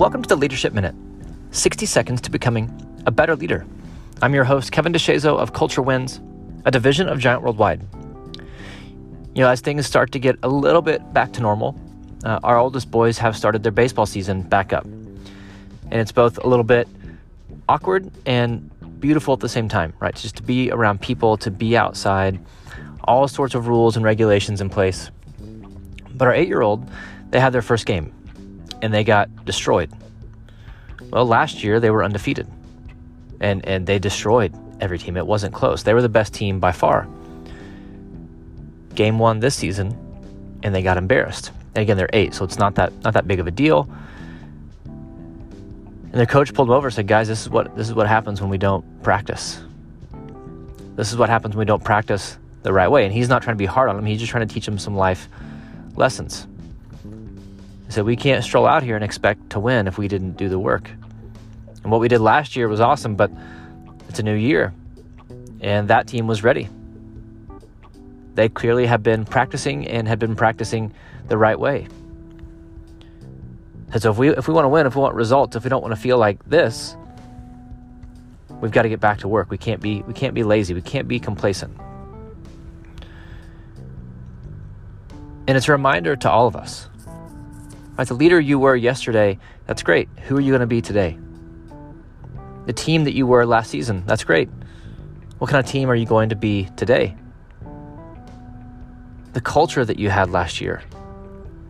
Welcome to the Leadership Minute 60 seconds to becoming a better leader. I'm your host, Kevin DeShazo of Culture Wins, a division of Giant Worldwide. You know, as things start to get a little bit back to normal, uh, our oldest boys have started their baseball season back up. And it's both a little bit awkward and beautiful at the same time, right? Just to be around people, to be outside, all sorts of rules and regulations in place. But our eight year old, they had their first game and they got destroyed. Well, last year they were undefeated and, and they destroyed every team. It wasn't close. They were the best team by far. Game one this season, and they got embarrassed. And again, they're eight, so it's not that not that big of a deal. And their coach pulled them over and said, "Guys, this is what this is what happens when we don't practice. This is what happens when we don't practice the right way." And he's not trying to be hard on them. He's just trying to teach them some life lessons. He said, We can't stroll out here and expect to win if we didn't do the work. And what we did last year was awesome, but it's a new year. And that team was ready. They clearly have been practicing and had been practicing the right way. And so if we if we want to win, if we want results, if we don't want to feel like this, we've got to get back to work. We can't be we can't be lazy. We can't be complacent. And it's a reminder to all of us Right, the leader you were yesterday, that's great. Who are you going to be today? The team that you were last season, that's great. What kind of team are you going to be today? The culture that you had last year,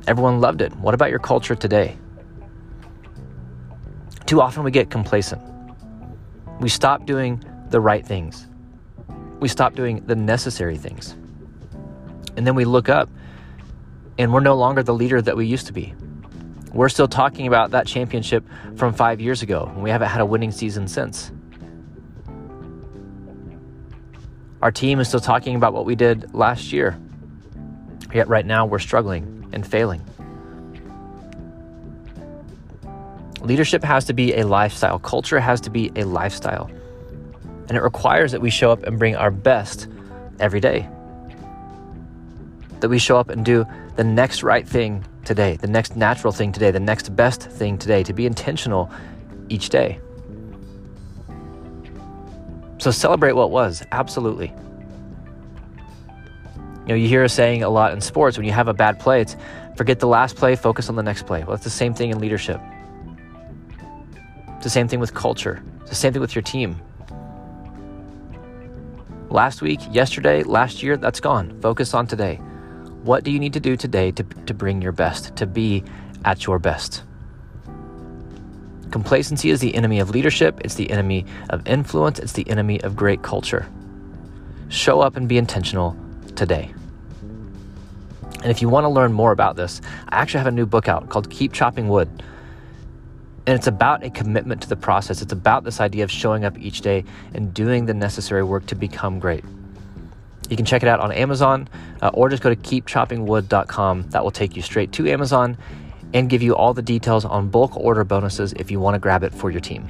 everyone loved it. What about your culture today? Too often we get complacent. We stop doing the right things. We stop doing the necessary things. And then we look up and we're no longer the leader that we used to be. We're still talking about that championship from five years ago, and we haven't had a winning season since. Our team is still talking about what we did last year, yet right now we're struggling and failing. Leadership has to be a lifestyle, culture has to be a lifestyle, and it requires that we show up and bring our best every day. That we show up and do the next right thing today, the next natural thing today, the next best thing today, to be intentional each day. So celebrate what was, absolutely. You know, you hear a saying a lot in sports when you have a bad play, it's forget the last play, focus on the next play. Well, it's the same thing in leadership. It's the same thing with culture. It's the same thing with your team. Last week, yesterday, last year, that's gone. Focus on today. What do you need to do today to, to bring your best, to be at your best? Complacency is the enemy of leadership, it's the enemy of influence, it's the enemy of great culture. Show up and be intentional today. And if you want to learn more about this, I actually have a new book out called Keep Chopping Wood. And it's about a commitment to the process. It's about this idea of showing up each day and doing the necessary work to become great. You can check it out on Amazon uh, or just go to keepchoppingwood.com. That will take you straight to Amazon and give you all the details on bulk order bonuses if you want to grab it for your team.